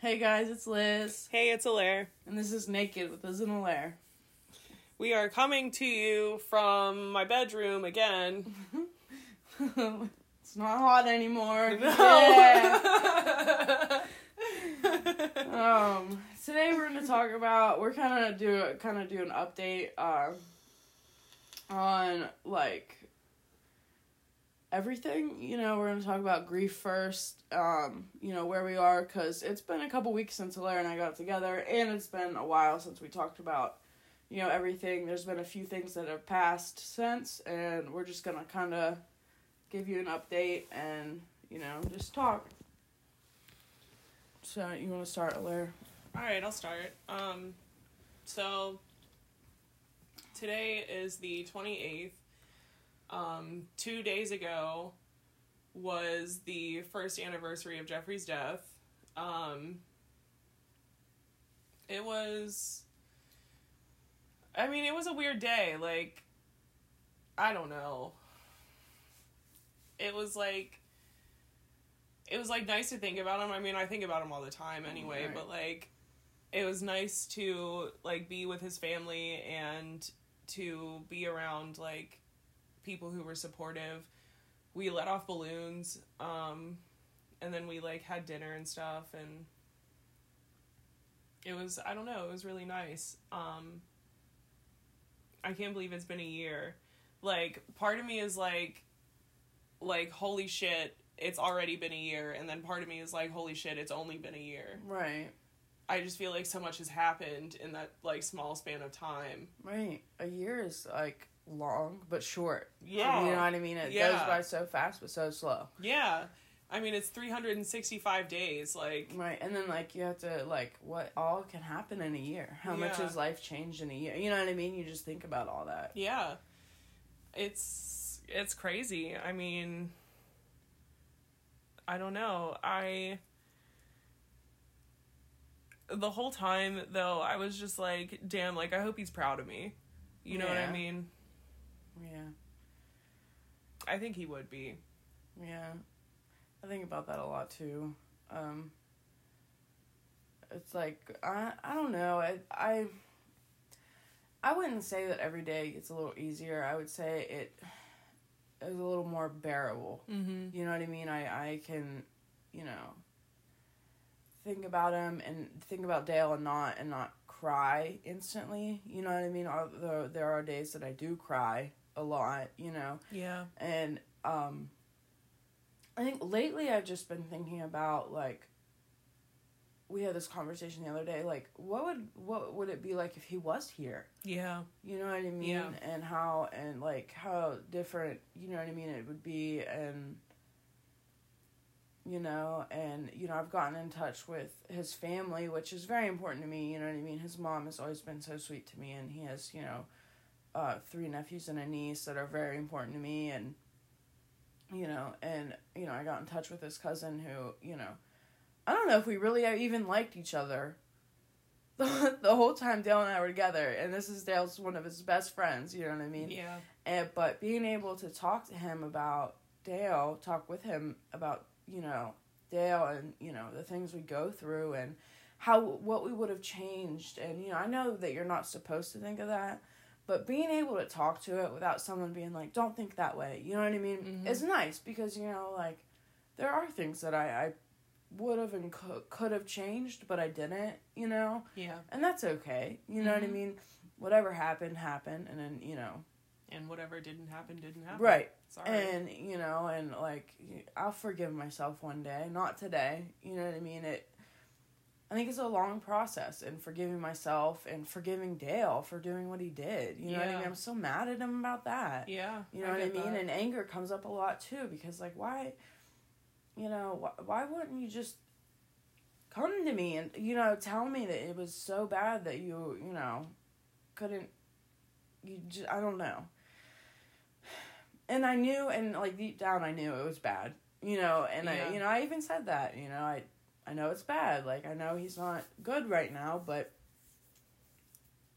Hey guys, it's Liz, Hey, it's Alaire. and this is Naked with Liz and Alaire. We are coming to you from my bedroom again. it's not hot anymore. No. Yeah. Um, today we're gonna talk about we're kind of do kind of do an update uh, on like everything. You know, we're gonna talk about grief first. Um, you know where we are because it's been a couple weeks since Alaire and I got together, and it's been a while since we talked about you know everything. There's been a few things that have passed since, and we're just gonna kind of give you an update and you know just talk. So you want to start, Alaire? All right, I'll start. Um, so today is the 28th. Um, two days ago was the first anniversary of Jeffrey's death. Um, it was, I mean, it was a weird day. Like, I don't know. It was like, it was like nice to think about him. I mean, I think about him all the time anyway, Right. but like it was nice to like be with his family and to be around like people who were supportive. We let off balloons um and then we like had dinner and stuff and it was I don't know, it was really nice. Um I can't believe it's been a year. Like part of me is like like holy shit, it's already been a year and then part of me is like holy shit, it's only been a year. Right, I just feel like so much has happened in that like small span of time. right. A year is like long but short. Yeah. you know what I mean. It goes by so fast but so slow. Yeah. I mean, it's 365 days. Like, Right, and then like you have to like what all can happen in a year. How much Yeah. has life changed in a year? You know what I mean? You just think about all that. yeah. It's it's crazy. I mean, I don't know. I the whole time though, I was just like, damn, like I hope he's proud of me. You know what I mean? Yeah, I think he would be. yeah. I think about that a lot too. Um, it's like I I don't know. I I I wouldn't say that every day gets a little easier. I would say it is a little more bearable. Mm-hmm. You know what I mean? I I can, you know, think about him and think about Dale and not and not cry instantly. You know what I mean? Although there are days that I do cry a lot, you know, Yeah. and um, I think lately I've just been thinking about like. We had this conversation the other day. Like, what would what would it be like if he was here? Yeah. You know what I mean? Yeah. And how and like how different, you know what I mean, it would be and you know, and you know, I've gotten in touch with his family, which is very important to me, you know what I mean? His mom has always been so sweet to me and he has, you know, uh three nephews and a niece that are very important to me and you know, and you know, I got in touch with his cousin who, you know, I don't know if we really even liked each other the, the whole time Dale and I were together, and this is Dale's one of his best friends. You know what I mean? Yeah. And but being able to talk to him about Dale, talk with him about you know Dale and you know the things we go through and how what we would have changed, and you know I know that you're not supposed to think of that, but being able to talk to it without someone being like, "Don't think that way," you know what I mean? Mhm. It's nice because you know like there are things that I I would have and could could have changed, but I didn't. You know Yeah. and that's okay. You know what I Mhm. mean? Whatever happened, happened, and then you know, And whatever didn't happen, didn't happen. right? Sorry. And you know, and like, I'll forgive myself one day, not today. You know what I mean? It. I think it's a long process, and forgiving myself and forgiving Dale for doing what he did. You know what I mean? I'm so mad at him about that. yeah. You know what I mean? that. And anger comes up a lot too because like why you know, why, why wouldn't you just come to me and you know, tell me that it was so bad that you, you know, couldn't you just I don't know. And I knew and like deep down I knew it was bad. You know, and Yeah. I you know, I even said that, you know, I I know it's bad. Like I know he's not good right now, but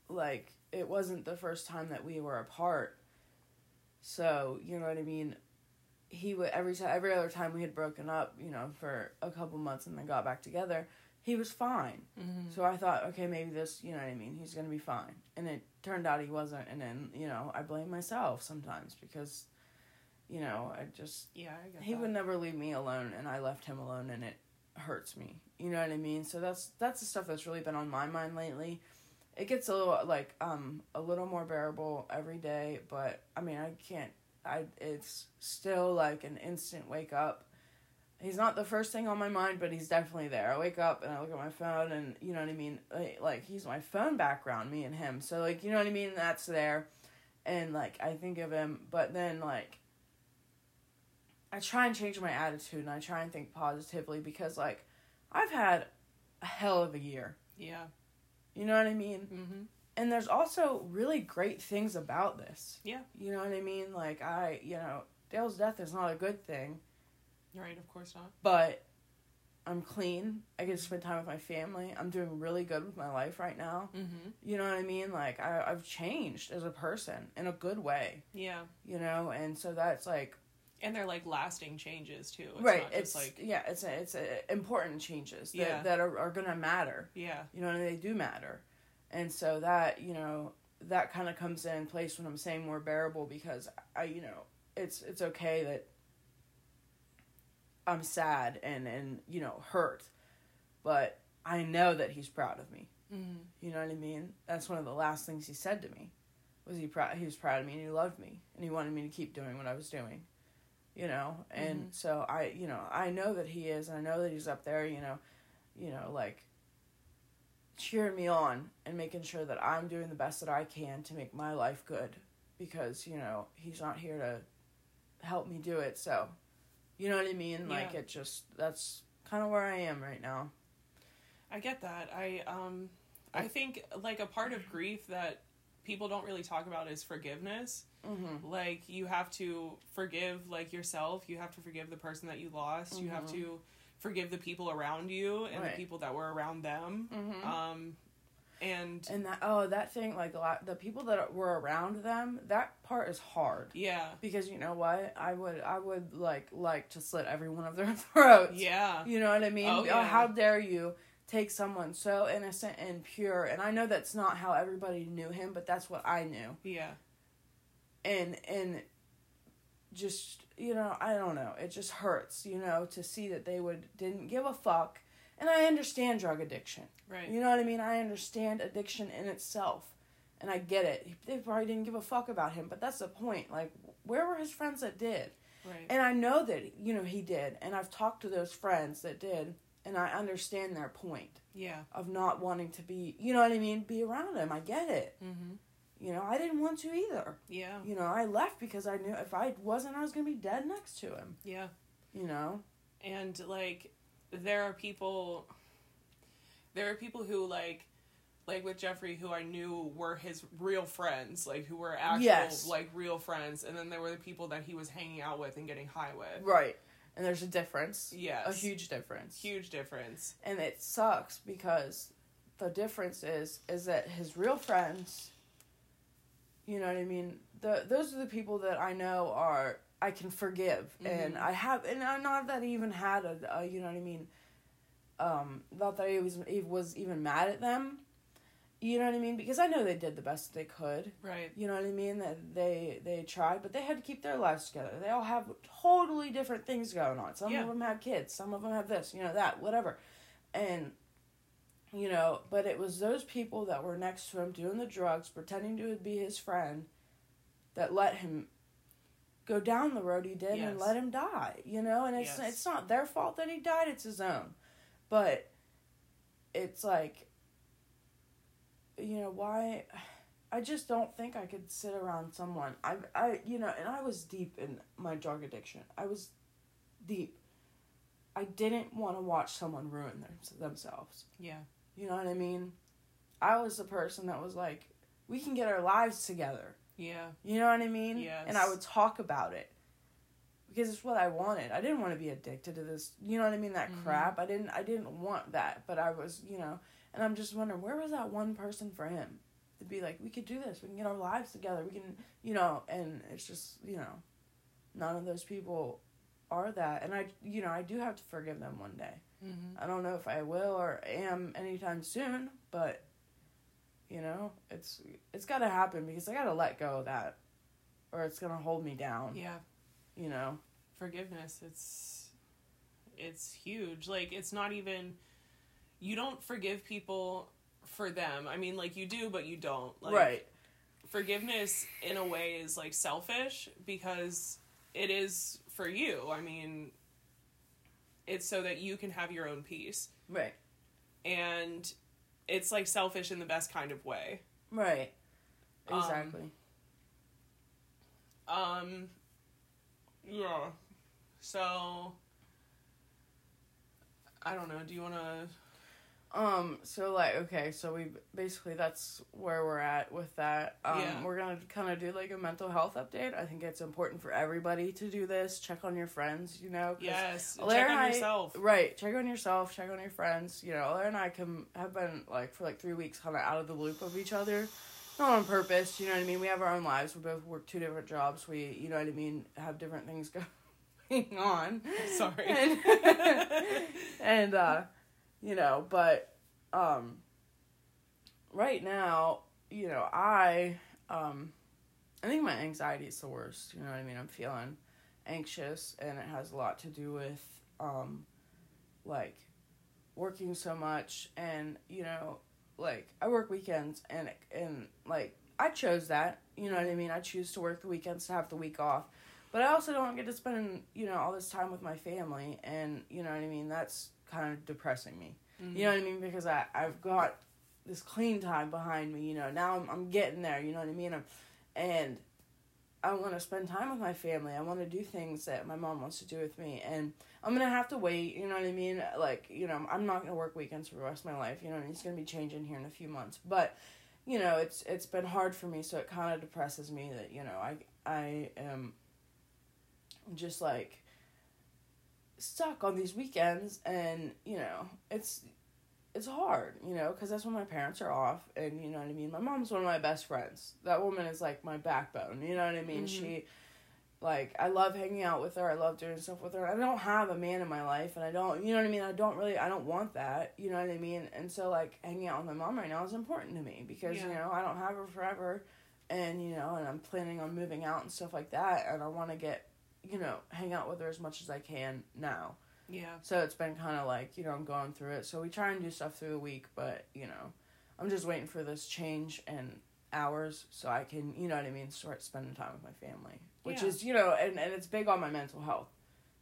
like it wasn't the first time that we were apart. So, you know what I mean? He would every time every other time we had broken up, you know, for a couple months and then got back together, he was fine. Mm-hmm. So I thought, okay, maybe this, you know what I mean, he's gonna be fine. And it turned out he wasn't. And then, you know, I blame myself sometimes because, you know, I just Yeah, I he that. would never leave me alone, and I left him alone, and it hurts me. You know what I mean? So that's that's the stuff that's really been on my mind lately. It gets a little like um a little more bearable every day, but I mean I can't. I it's still like an instant wake up. He's not the first thing on my mind, but he's definitely there. I wake up and I look at my phone, and you know what I mean. Like, like he's my phone background, me and him. So like you know what I mean. That's there, and like I think of him, but then like I try and change my attitude and I try and think positively because like I've had a hell of a year. Yeah. You know what I mean? Mm-hmm. And there's also really great things about this. Yeah. You know what I mean? Like I, you know, Dale's death is not a good thing, Right. Of course not. but I'm clean. I get to spend time with my family. I'm doing really good with my life right now. Mm-hmm. You know what I mean? Like I, I've changed as a person in a good way. Yeah. You know, and so that's like And they're like lasting changes too. It's right Not it's just like yeah it's a, it's a important changes that, Yeah. that are, are gonna matter yeah. you know and they do matter and so that you know that kind of comes in place when i'm saying more bearable because i you know it's it's okay that i'm sad and and you know hurt but i know that he's proud of me Mm-hmm. you know what i mean that's one of the last things he said to me was he proud he was proud of me and he loved me and he wanted me to keep doing what i was doing you know and Mhm. so i you know i know that he is and i know that he's up there you know you know like cheering me on and making sure that i'm doing the best that i can to make my life good because you know he's not here to help me do it so you know what i mean like it just that's kind of where i am right now I get that. I um I think like a part of grief that people don't really talk about is forgiveness. Mm-hmm. Like you have to forgive like yourself, you have to forgive the person that you lost, you have Mhm. to forgive the people around you and Right. the people that were around them. Mm-hmm. Um and And that oh that thing like the la- the people that were around them that part is hard yeah. because you know what I would I would like like to slit every one of their throats. Yeah. You know what I mean? Oh, Oh. How dare you take someone so innocent and pure? And I know that's not how everybody knew him, but that's what I knew. Yeah. And and just you know I don't know. It just hurts you know to see that they would didn't give a fuck. And I understand drug addiction. Right. You know what I mean? I understand addiction in itself. And I get it. They probably didn't give a fuck about him, but that's the point. Like, where were his friends that did? Right. And I know that, you know, he did. And I've talked to those friends that did. And I understand their point yeah. of not wanting to be, you know what I mean? Be around him. I get it. Mhm. You know, I didn't want to either. Yeah. You know, I left because I knew if I wasn't, I was going to be dead next to him. Yeah. You know? and like there are people there are people who like like with Jeffrey who I knew were his real friends, like who were actual Yes. like real friends, and then there were the people that he was hanging out with and getting high with. Right. And there's a difference. Yes. A huge difference. Huge difference. and it sucks because the difference is is that his real friends you know what i mean the those are the people that i know are i can forgive and Mhm. i have and I'm not that he even had a, a you know what i mean um not that I was was even mad at them you know what i mean because i know they did the best they could Right. you know what I mean? That they they tried, but they had to keep their lives together. They all have totally different things going on. Some Yeah. of them have kids, some of them have this, you know, that, whatever. And you know, but it was those people that were next to him doing the drugs, pretending to be his friend, that let him go down the road he did and let him die. You know, and it's Yes. it's not their fault that he died; it's his own. But it's like, you know, why? I just don't think I could sit around someone. I, I, you know, and I was deep in my drug addiction. I was deep. I didn't want to watch someone ruin their, themselves. Yeah. You know what I mean? I was the person that was like, we can get our lives together. Yeah. You know what I mean? Yes. And I would talk about it because it's what I wanted. I didn't want to be addicted to this. You know what I mean? That Mhm. crap. I didn't. I didn't want that. But I was, you know. And I'm just wondering where was that one person for him to be like, we could do this. We can get our lives together. We can, you know. And it's just, you know, none of those people are that. And I, you know, I do have to forgive them one day. Mm-hmm. I don't know if I will or am anytime soon, but you know, it's it's got to happen because I got to let go of that or it's going to hold me down, Yeah. you know. Forgiveness, it's it's huge. Like it's not even you don't forgive people for them. I mean, like you do, but you don't. Like, right. Forgiveness, in a way, is like selfish because it is for you. I mean, it's so that you can have your own peace. Right. And it's like selfish in the best kind of way. Right. Um, Exactly. Um, yeah. So, I don't know. Do you want to? Um, so like okay, so we basically that's where we're at with that. Um Yeah. we're gonna kinda do like a mental health update. I think it's important for everybody to do this. Check on your friends, you know. Yes. Alaire Check on I- yourself. Right. Check on yourself, check on your friends. You know, Alaire and I can have been like for like three weeks kinda out of the loop of each other. Not on purpose, you know what I mean? We have our own lives. We both work two different jobs. We you know what I mean, have different things going on. Sorry. And, and uh you know but um right now you know i um i think my anxiety is the worst you know what i mean i'm feeling anxious and it has a lot to do with um like working so much and you know like i work weekends and and like i chose that you know what i mean i choose to work the weekends to have the week off but I also don't get to spend, you know, all this time with my family, and you know what I mean. That's kind of depressing me. You mm-hmm. know what I mean? Because I I've got this clean time behind me. You know, now I'm I'm getting there. You know what I mean? I'm, and I want to spend time with my family. I want to do things that my mom wants to do with me, and I'm gonna have to wait. You know what I mean? Like you know, I'm not gonna work weekends for the rest of my life. You know, what I mean? it's gonna be changing here in a few months, but. You know, it's it's been hard for me, so it kind of depresses me that you know I I am just like stuck on these weekends and you know it's it's hard you know because that's when my parents are off and you know what i mean? My mom's one of my best friends. That woman is like my backbone you know what i mean? Mhm. she like i love hanging out with her i love doing stuff with her i don't have a man in my life and i don't you know what i mean? I don't really i don't want that you know what i mean? And so like hanging out with my mom right now is important to me because you know i don't have her forever and you know and i'm planning on moving out and stuff like that and i want to get you know hang out with her as much as i can now Yeah. so it's been kind of like you know i'm going through it so we try and do stuff through the week but you know i'm just waiting for this change in hours so i can you know what i mean start spending time with my family which Yeah. is you know and, and it's big on my mental health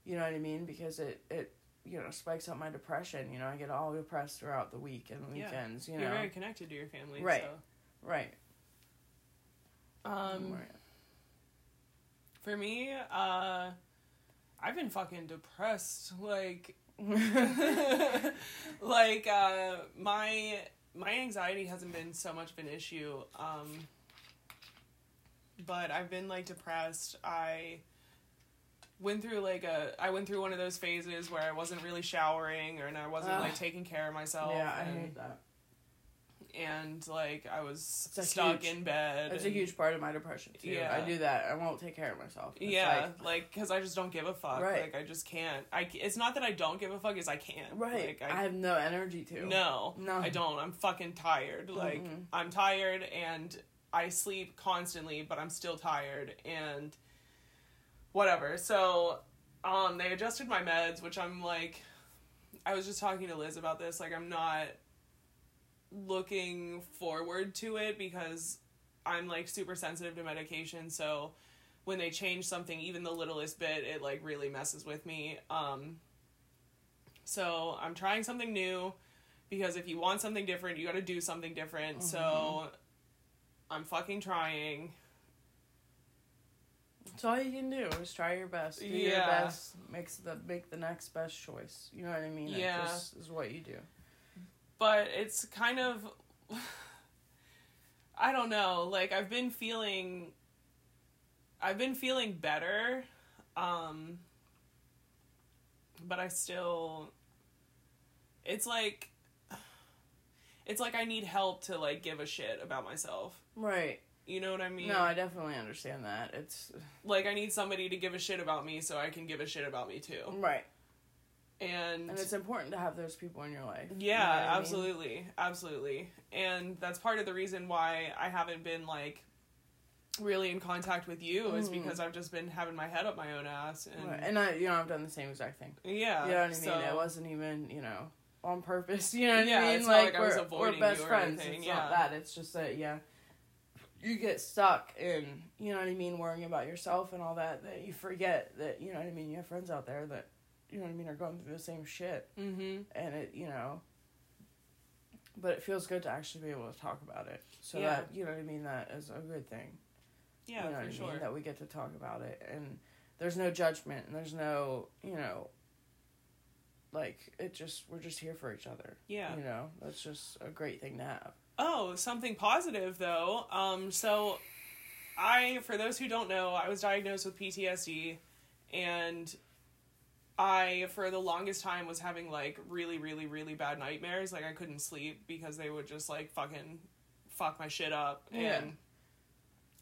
you know what i mean because it it you know spikes up my depression you know i get all depressed throughout the week and Yeah. weekends you know. You're very connected to your family. Right. So. right Um, for me, uh, I've been fucking depressed. Like, like uh, my my anxiety hasn't been so much of an issue. Um, but I've been like depressed. I went through like a I went through one of those phases where I wasn't really showering or and I wasn't Ugh. like taking care of myself. yeah i hate that and like I was stuck huge- in bed. It's a huge part of my depression too. Yeah. I do that. I won't take care of myself. It's yeah, like because I just don't give a fuck. Right. Like I just can't. I it's not that I don't give a fuck. Is I can't. like, right. Like, I, I, have no energy to. no, No. I don't. I'm fucking tired. Like Mhm. I'm tired and I sleep constantly, but I'm still tired and whatever. So, um, they adjusted my meds, which I'm like, I was just talking to Liz about this. Like I'm not looking forward to it because I'm like super sensitive to medication, so when they change something even the littlest bit, it like really messes with me. Um so I'm trying something new because if you want something different, you got to do something different. So I'm fucking trying. That's all you can do is try your best. Do your Yeah. best. Makes the make the next best choice. You know what I mean? Yeah. It just is what you do. But it's kind of I don't know, like I've been feeling I've been feeling better um but I still it's like it's like I need help to like give a shit about myself. Right. You know what I mean? No, I definitely understand that. It's like I need somebody to give a shit about me so I can give a shit about me too. right. And, and it's important to have those people in your life. yeah, You know what I mean? absolutely, absolutely, and that's part of the reason why I haven't been like really in contact with you is Mhm. because I've just been having my head up my own ass and, Right. And I, you know, I've done the same exact thing. yeah, You know what I mean? so- it wasn't even, you know, on purpose. You know what Yeah, I mean? it's not like I was we're, avoiding we're best you friends. anything, It's yeah. not that. It's just that, yeah, you get stuck in, you know what I mean, worrying about yourself and all that. That you forget that, you know what I mean. You have friends out there that, you know what I mean, are going through the same shit, Mhm. and it, you know. But it feels good to actually be able to talk about it. So Yeah. that you know what I mean. That is a good thing. Yeah, you know for I sure. mean? That we get to talk about it, and there's no judgment, and there's no, you know, like it just we're just here for each other. Yeah. you know, that's just a great thing to have. Oh, something positive though. Um, so I, for those who don't know, I was diagnosed with PTSD, and I, for the longest time, was having like really, really, really bad nightmares. Like I couldn't sleep because they would just like fucking fuck my shit up, Yeah. and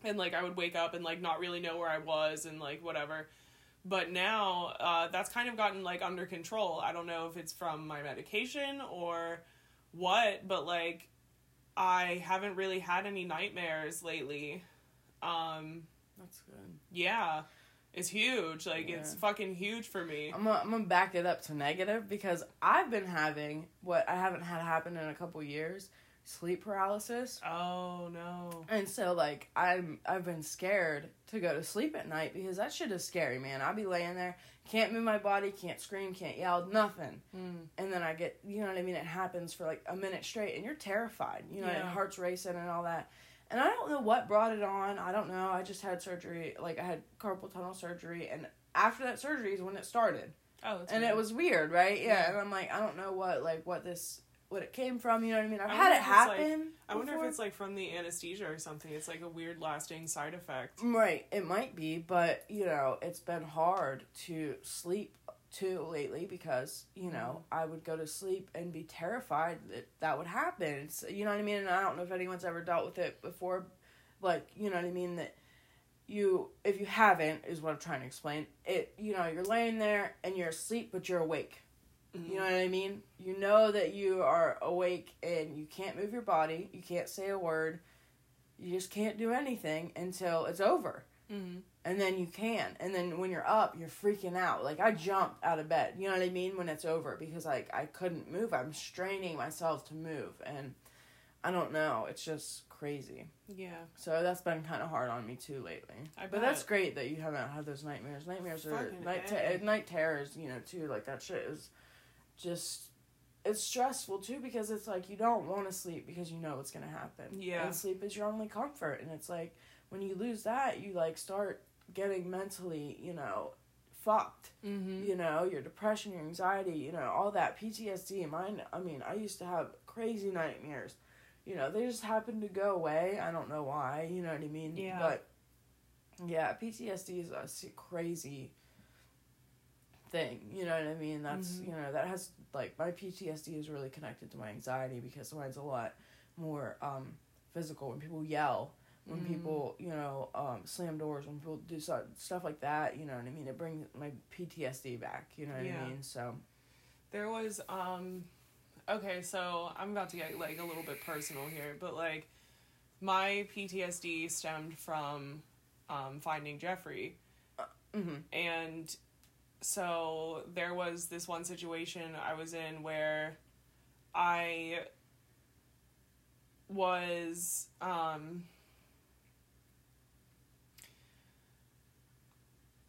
and like I would wake up and like not really know where I was and like whatever. But now uh, that's kind of gotten like under control. I don't know if it's from my medication or what, but like I haven't really had any nightmares lately. Um, That's good. yeah, it's huge. Like it's fucking huge for me. I'm gonna, I'm gonna back it up to negative because I've been having what I haven't had happen in a couple years, sleep paralysis. Oh no. And so like I'm I've been scared to go to sleep at night because that shit is scary, man. I'll be laying there, can't move my body, can't scream, can't yell, nothing. Mm. And then I get you know what I mean, it happens for like a minute straight and you're terrified. You know, Yeah. your heart's racing and all that. And I don't know what brought it on. I don't know. I just had surgery, like I had carpal tunnel surgery and after that surgery is when it started. Oh, and weird. it was weird, right? Yeah. Yeah. And I'm like, I don't know what like what this what it came from, you know what I mean? I've I had it if like- happen. I wonder if it's like from the anesthesia or something. It's like a weird lasting side effect. Right, it might be, but you know, it's been hard to sleep too lately because you know I would go to sleep and be terrified that that would happen. It's, you know what I mean? And I don't know if anyone's ever dealt with it before, like you know what I mean that you if you haven't is what I'm trying to explain. It you know you're laying there and you're asleep but you're awake. You know what I mean? You know that you are awake and you can't move your body, you can't say a word, you just can't do anything until it's over. Mm-hmm. And then you can. And then when you're up, you're freaking out. Like I jumped out of bed. You know what I mean? When it's over because like I couldn't move. I'm straining myself to move and I don't know. It's just crazy. Yeah. So that's been kind of hard on me too lately. I but that's great that you haven't had those nightmares. Nightmares are Fucking night te- night terrors, you know, too. Like that shit is just it's stressful too because it's like you don't want to sleep because you know what's gonna happen. Yeah. And sleep is your only comfort, and it's like when you lose that, you like start getting mentally, you know, fucked. Mm-hmm. You know, your depression, your anxiety, you know, all that PTSD. Mine, I mean, I used to have crazy nightmares. You know, they just happened to go away. I don't know why. You know what I mean? Yeah. But yeah, PTSD is a crazy thing. You know what I mean? That's Mhm. you know that has like my PTSD is really connected to my anxiety because mine's a lot more um, physical. When people yell, when Mhm. people you know um, slam doors, when people do stuff stuff like that. You know what I mean? It brings my PTSD back. You know what Yeah. I mean? So There was um okay, so I'm about to get like a little bit personal here, but like my PTSD stemmed from um finding Jeffrey hmm and so there was this one situation I was in where I was um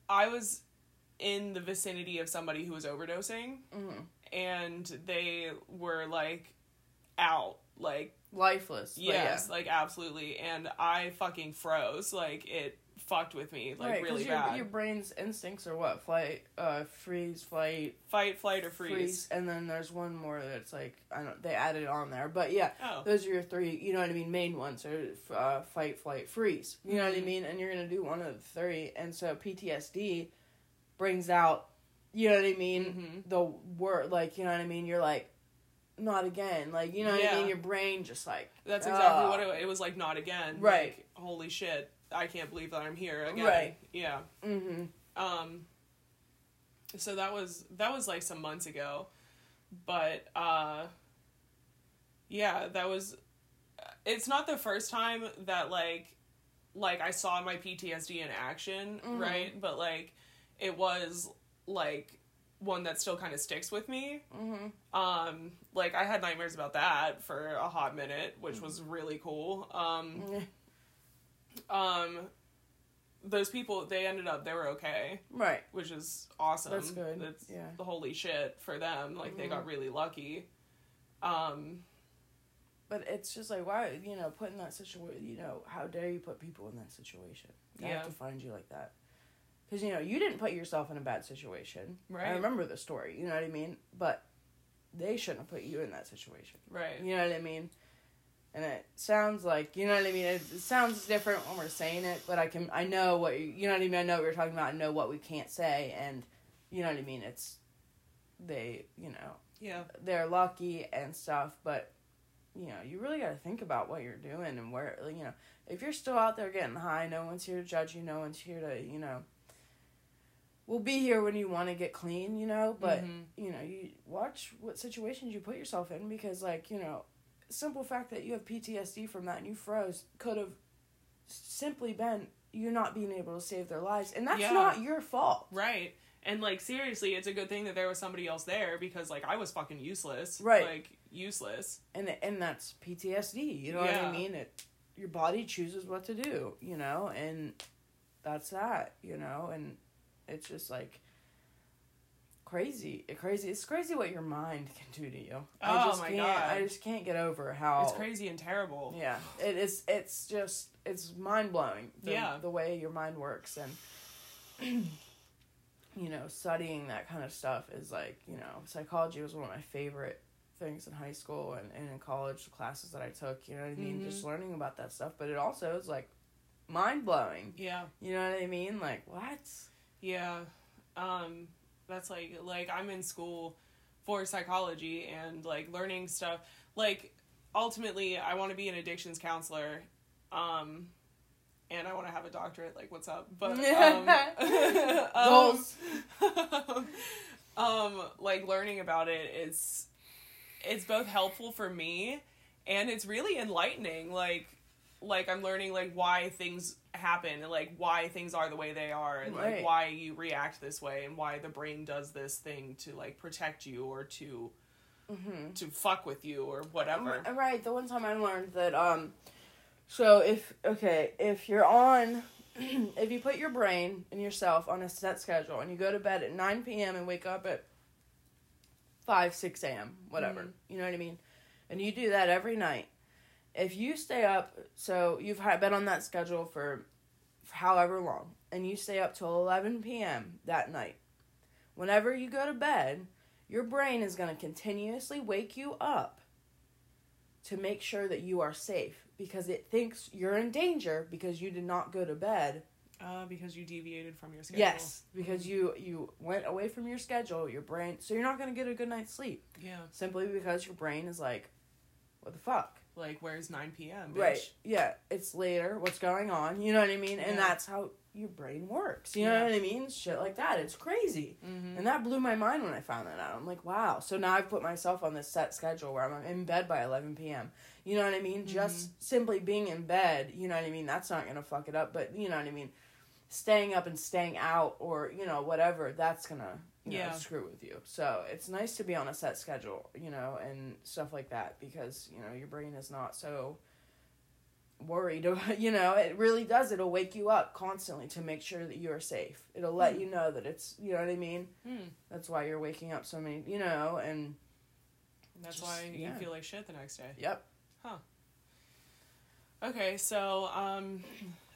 I was in the vicinity of somebody who was overdosing hmm and they were like out like lifeless. yes yeah. like absolutely and i fucking froze like it fucked with me like right, really your, bad your brain's instincts are what flight, uh, freeze, flight, fight flight or freeze, and then there's one more that's like I don't. They added on there, but yeah, oh those are your three. You know what I mean? Main ones are uh, fight, flight, freeze. You know what I Mhm. mean? And you're gonna do one of the three, and so PTSD brings out. You know what I mean? Mhm. The word, like you know what I mean. You're like, not again. Like you know what I mean. Your brain just like that's exactly uh, what it, it was like not again Right. like, holy shit i can't believe that i'm here again Right. yeah Mm-hmm. um so that was that was like some months ago but uh yeah that was it's not the first time that like like i saw my ptsd in action Mhm. right but like it was like one that still kind of sticks with me Mm-hmm. um like i had nightmares about that for a hot minute which was really cool um um those people they ended up they were okay Right. which is awesome. That's good, That's yeah. the holy shit for them. Like they Mhm. got really lucky. Um, But it's just like why you know put in that situation. You know how dare you put people in that situation? I Yeah. have to find you like that. Because you know you didn't put yourself in a bad situation. Right. I remember the story. You know what I mean. But they shouldn't have put you in that situation. right. You know what I mean? And it sounds like you know what I mean. It, it sounds different when we're saying it, but I can I know what you, you know what I mean. I know what you're talking about. I know what we can't say, and you know what I mean. It's they you know Yeah. they're lucky and stuff, but you know, you really got to think about what you're doing and where, you know, if you're still out there getting high, no one's here to judge you, no one's here to, you know, we'll be here when you want to get clean, you know, but, Mhm. you know, you watch what situations you put yourself in because, like, you know, simple fact that you have PTSD from that and you froze could have simply been you're not being able to save their lives, and that's Yeah. not your fault. Right. And like seriously, it's a good thing that there was somebody else there because like I was fucking useless. Right. Like useless. and and that's PTSD. You know what I mean? It your body chooses what to do, you know, and that's that, you know, and it's just like crazy. Crazy. It's crazy what your mind can do to you. I Oh just my can't, God. I just can't get over how It's crazy and terrible. Yeah, it is. It's just it's mind blowing. The, Yeah. the way your mind works and. You know, studying that kind of stuff is like, you know, psychology was one of my favorite things in high school and, and in college, the classes that I took, you know what I mean? Mhm. Just learning about that stuff. But it also is like mind blowing. Yeah. You know what I mean? Like, what? Yeah. Um that's like like I'm in school for psychology and like learning stuff. Like ultimately I want to be an addictions counselor. Um and I want to have a doctorate like what's up? But um, um um like learning about it is it's both helpful for me and it's really enlightening like like i'm learning like why things happen and like why things are the way they are and Right. like why you react this way and why the brain does this thing to like protect you or to Mm-hmm. to fuck with you or whatever Right. The one time I learned that, um, so if, okay, if you're on, if you put your brain and yourself on a set schedule and you go to bed at 9 p.m. and wake up at 5, 6 a.m., whatever, Mhm. you know what I mean? And you do that every night. If you stay up, so you've been on that schedule for, for however long, and you stay up till 11 p.m. that night, whenever you go to bed, your brain is going to continuously wake you up to make sure that you are safe because it thinks you're in danger because you did not go to bed. uh, because you deviated from your schedule Yes, because you you went away from your schedule, your brain, so you're not going to get a good night's sleep yeah simply because your brain is like what the fuck? Like where's 9 p.m bitch? Right. Yeah, it's later. What's going on? You know what I mean? And Yeah. that's how your brain works. You know what I mean? Shit like that. It's crazy. mm-hmm. And that blew my mind when I found that out. I'm like, wow. So now I've put myself on this set schedule where I'm in bed by 11 p.m. You know what I mean? Just simply being in bed, you know what I mean? That's not going to fuck it up. But, you know what I mean? Staying up and staying out or, you know, whatever, that's going to, you Yeah. know, screw with you. So it's nice to be on a set schedule, you know, and stuff like that because, you know, your brain is not so worried about, you know, it really does. It'll wake you up constantly to make sure that you are safe. It'll let Hmm. you know that it's, you know what I mean? Hmm. That's why you're waking up so many, you know, and that's Just- why you yeah. feel like shit the next day yep. Huh. Okay, so um,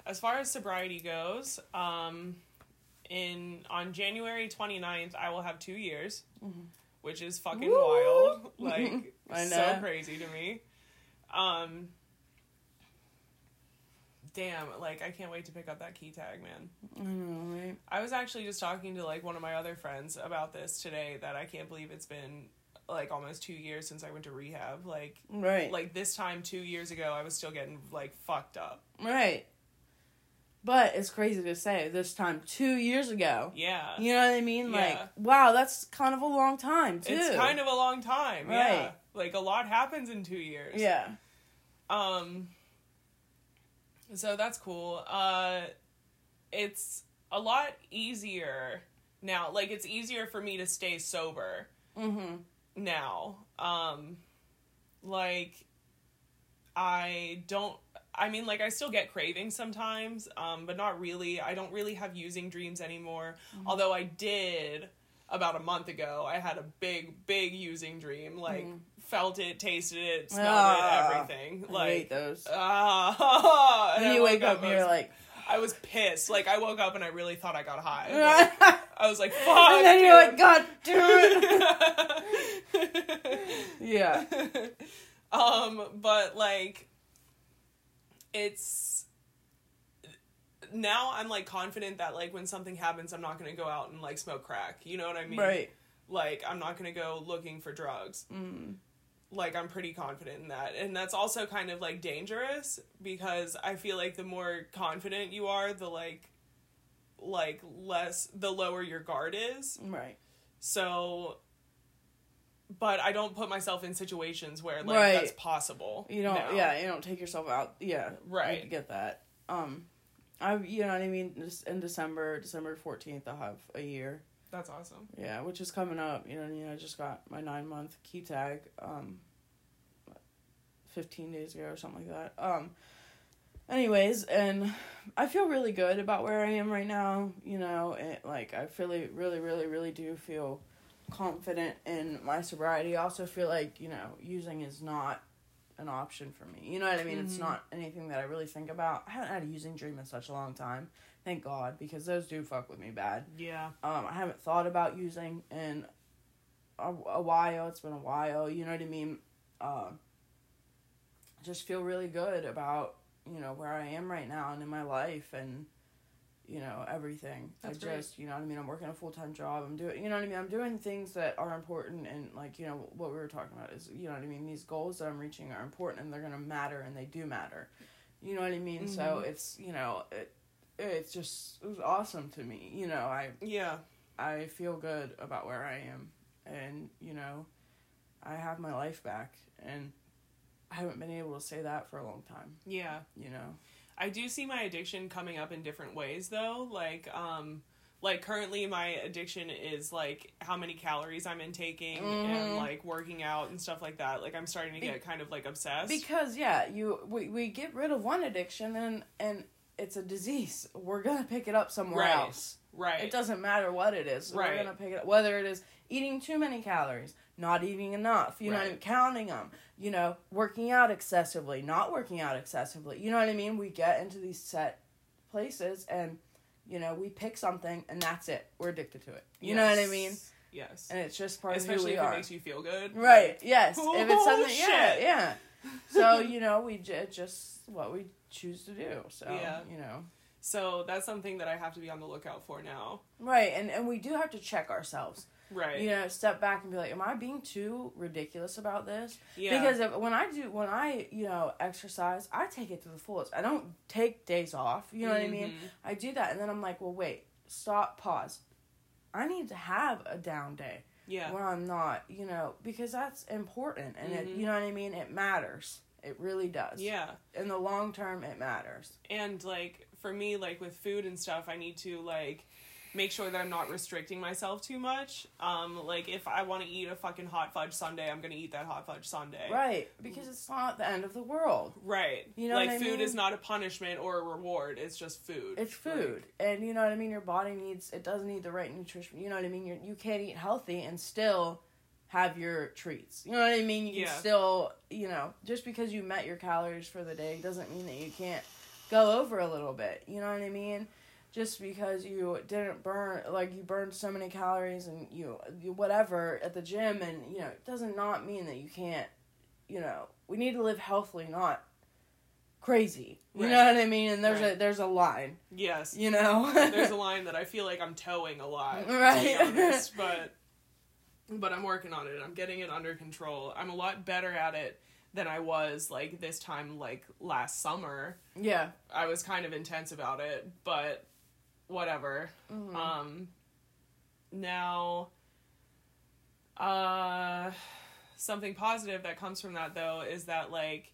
as far as sobriety goes, um, in on January 29th, I will have two years, Mhm. which is fucking Woo! wild. Like I so crazy to me. Um, damn, like I can't wait to pick up that key tag, man. I know, right? I was actually just talking to like one of my other friends about this today. That I can't believe it's been like almost two years since I went to rehab. Like Right. like this time two years ago, I was still getting like fucked up. right. But it's crazy to say this time two years ago. Yeah. You know what I mean? Like, Yeah. wow, that's kind of a long time too. It's kind of a long time. Yeah. Right. Like a lot happens in 2 years. yeah. Um so that's cool. Uh it's a lot easier now. Like it's easier for me to stay sober Mm-hmm. now. Um like I don't I mean like I still get cravings sometimes, um but not really. I don't really have using dreams anymore. Although I did about a month ago. I had a big big using dream like felt it, tasted it, smelled Ah, it, everything. I Like hate those. Ah, and I you wake up and I you're was- like, I was pissed. Like I woke up and I really thought I got high. Like, I was like, "Fuck!" And then you're like, dude. God damn it. yeah. um, but like, it's now I'm like confident that like when something happens, I'm not gonna go out and like smoke crack. You know what I mean? Right. Like I'm not gonna go looking for drugs. Mm. like I'm pretty confident in that. And that's also kind of like dangerous because I feel like the more confident you are, the like like less the lower your guard is. Right. So but I don't put myself in situations where like Right. that's possible. You don't. now. Yeah. You don't take yourself out. Yeah. I Right. get that. Um, I. You know what I mean. In December, December fourteenth, I'll have a year. That's awesome. Yeah, which is coming up. You know, I mean, I just got my nine month key tag. Um, fifteen days ago or something like that. Um. Anyways, and I feel really good about where I am right now. You know, and like I really, really, really, really do feel confident in my sobriety. I also feel like you know using is not an option for me. You know what I mean? It's Mhm. not anything that I really think about. I haven't had a using dream in such a long time. Thank God, because those do fuck with me bad. Yeah. Um, I haven't thought about using in a, a while. It's been a while. You know what I mean? Uh, just feel really good about you know where I am right now and in my life and you know everything. That's I great. just you know what I mean. I'm working a full time job. I'm doing you know what I mean. I'm doing things that are important and like you know what we were talking about is you know what I mean. These goals that I'm reaching are important and they're gonna matter and they do matter. You know what I mean? So Mhm. it's you know it. It's just it was awesome to me. You know I Yeah. I feel good about where I am, and you know, I have my life back, and I haven't been able to say that for a long time. Yeah. You know, I do see my addiction coming up in different ways though. Like um like currently my addiction is like how many calories I'm intaking and Mhm. like working out and stuff like that. Like I'm starting to get kind of like obsessed. because yeah, you we, we get rid of one addiction and and it's a disease. We're gonna pick it up somewhere Right. else. right. It doesn't matter what it is. Right. We're gonna pick it up whether it is eating too many calories, not eating enough. You know, Right. mean? counting them. You know, working out excessively, not working out excessively. You know what I mean? We get into these set places and you know we pick something and that's it. We're addicted to it. You know what I mean? Yes. And it's just part Especially of if who we it are. makes you feel good. Right. Yes. if Oh, it's something, yeah, yeah. So you know, we j- just what we choose to do. So Yeah. you know, So that's something that I have to be on the lookout for now. right, and and we do have to check ourselves. Right. You know, step back and be like, am I being too ridiculous about this? Yeah. Because if, when I do, when I you know exercise, I take it to the fullest. I don't take days off. You know what I mean? Mhm. I do that, and then I'm like, well, wait, stop, pause. I need to have a down day. Yeah. when I'm not, you know, because that's important and it, Mhm. you know what I mean? It matters. It really does. Yeah. In the long term, it matters. and like for me like with food and stuff i need to like make sure that i'm not restricting myself too much um like if i want to eat a fucking hot fudge sundae i'm gonna eat that hot fudge sundae Right. Because it's not the end of the world. right You know like what I food mean? is not a punishment or a reward it's just food It's food. and you know what I mean? Your body needs, it doesn't need the right nutrition. You know what I mean? You're, you can't eat healthy and still have your treats. You know what I mean? You can Yeah. still, you know, just because you met your calories for the day doesn't mean that you can't go over a little bit. You know what I mean? Just because you didn't burn, like you burned so many calories and you, you whatever at the gym, and you know, it doesn't not mean that you can't. You know, we need to live healthily, not crazy. You know what I mean? And there's a there's a line. yes You know, there's a line that i feel like i'm towing a lot Right. honest but but i'm working on it i'm getting it under control i'm a lot better at it than I was like this time like last summer. Yeah. I was kind of intense about it, but whatever. Mhm. Um now uh something positive that comes from that though is that like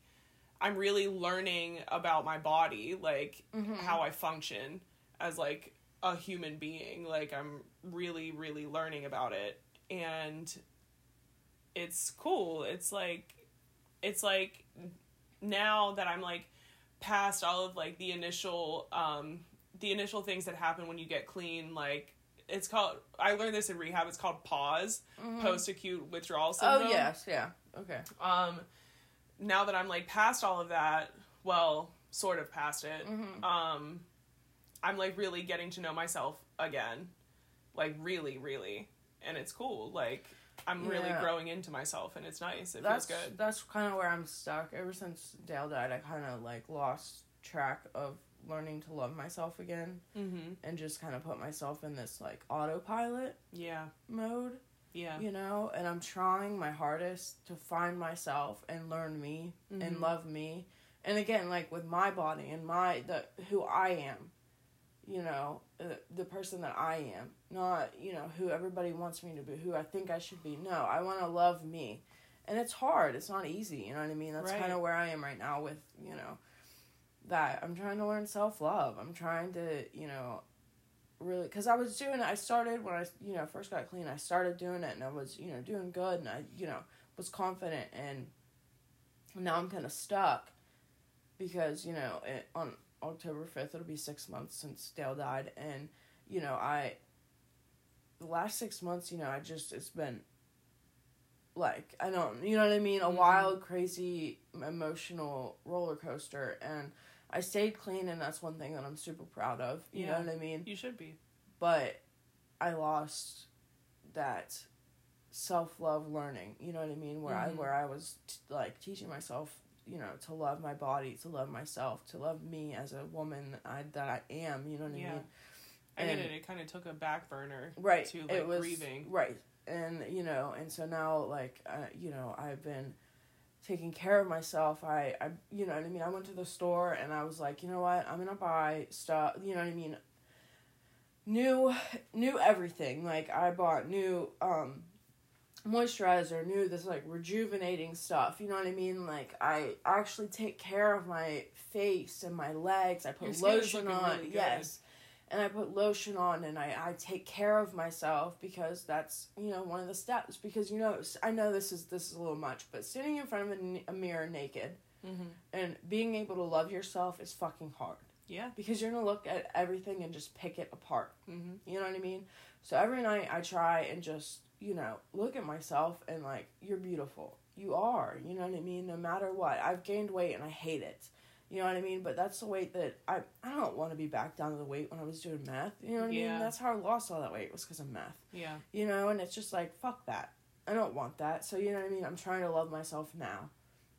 I'm really learning about my body, like Mhm. how I function as like a human being. Like I'm really really learning about it and it's cool. It's like it's like now that I'm like past all of like the initial um the initial things that happen when you get clean like it's called I learned this in rehab it's called PAWS post acute withdrawal syndrome. Oh yes, yeah. Okay. Um now that I'm like past all of that, well, sort of past it. Mhm. Um I'm like really getting to know myself again. Like really really and it's cool. Like I'm really growing into myself and it's nice. It that's feels good. that's kind of where I'm stuck. Ever since Dale died, I kind of like lost track of learning to love myself again Mhm. and just kind of put myself in this like autopilot Yeah. mode, Yeah. you know, and I'm trying my hardest to find myself and learn me and Mhm. love me. And again, like with my body and my the who I am, you know, uh, the person that I am, not, you know, who everybody wants me to be, who I think I should be. No, I want to love me. And it's hard. It's not easy, you know what I mean? That's Right. kind of where I am right now with, you know, that I'm trying to learn self-love. I'm trying to, you know, really cuz I was doing it I started when I, you know, first got clean. I started doing it and I was, you know, doing good and I, you know, was confident and now I'm kind of stuck because, you know, it, on October 5th it'll be 6 months since Dale died and, you know, I the last 6 months, you know, I just it's been like I don't, you know what I mean, a Mhm. wild, crazy, emotional roller coaster, and I stayed clean, and that's one thing that I'm super proud of. You Yeah. know what I mean? You should be. But I lost that self love learning. You know what I mean? Where I Mhm. where I was t- like teaching myself, you know, to love my body, to love myself, to love me as a woman that I, that I am. You know what I Yeah. mean? I get And- it. It kind of took a back burner. right to, it like, was grieving. right and you know and so now like uh, you know i've been taking care of myself I, I you know what i mean? I went to the store and i was like you know what? I'm gonna buy stuff you know what i mean? New new everything. Like i bought new um moisturizer new this like rejuvenating stuff you know what i mean? Like i actually take care of my face and my legs. I put lotion on really yes and I put lotion on and I, I take care of myself because that's you know one of the steps because you know I know this is this is a little much but sitting in front of a, a mirror naked Mm-hmm. and being able to love yourself is fucking hard. Yeah. because you're gonna look at everything and just pick it apart. Mm-hmm. you know what I mean? So every night I try and just you know look at myself and like you're beautiful. You are. You know what I mean? No matter what. I've gained weight and I hate it you know what I mean? But that's the weight that I I don't want to be back down to the weight when I was doing meth. You know what I Yeah. mean? That's how I lost all that weight was because of meth. Yeah. You know, and it's just like fuck that. I don't want that. So you know what I mean? I'm trying to love myself now.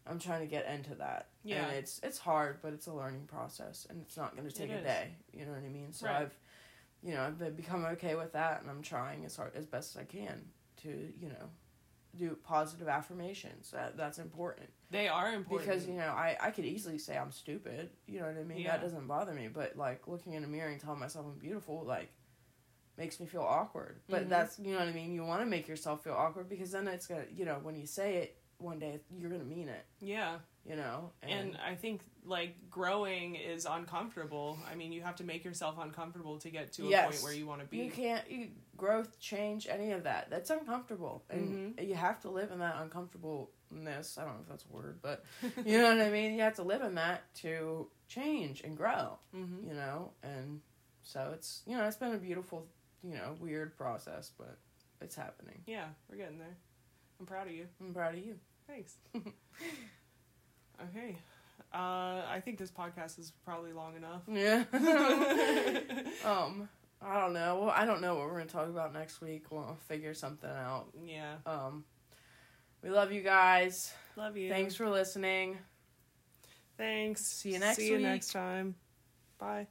I'm trying to get into that. Yeah. And it's it's hard, but it's a learning process, and it's not going to take It a is. day. You know what I mean? So Right. I've, you know, I've become okay with that, and I'm trying as hard as best as I can to you know, do positive affirmations. That that's important They are important. because you know I, I could easily say i'm stupid you know what i mean Yeah. that doesn't bother me but like looking in a mirror and telling myself i'm beautiful like makes me feel awkward but Mhm. that's you know what i mean you want to make yourself feel awkward because then it's gonna you know when you say it one day you're gonna mean it yeah. You know And I think like growing is uncomfortable. I mean, you have to make yourself uncomfortable to get to a Yes. point where you want to be. you can't you, growth change any of that that's uncomfortable and Mm-hmm. you have to live in that uncomfortableness i don't know if that's a word but you know what i mean you have to live in that to change and grow mm-hmm. you know and so it's you know it's been a beautiful you know weird process but it's happening Yeah, we're getting there. I'm proud of you. i'm proud of you Thanks. okay. Uh, I think this podcast is probably long enough. yeah um i don't know well i don't know what we're gonna talk about next week we'll figure something out yeah. um we love you guys Love you. thanks for listening Thanks. See you next See you week. next time. Bye.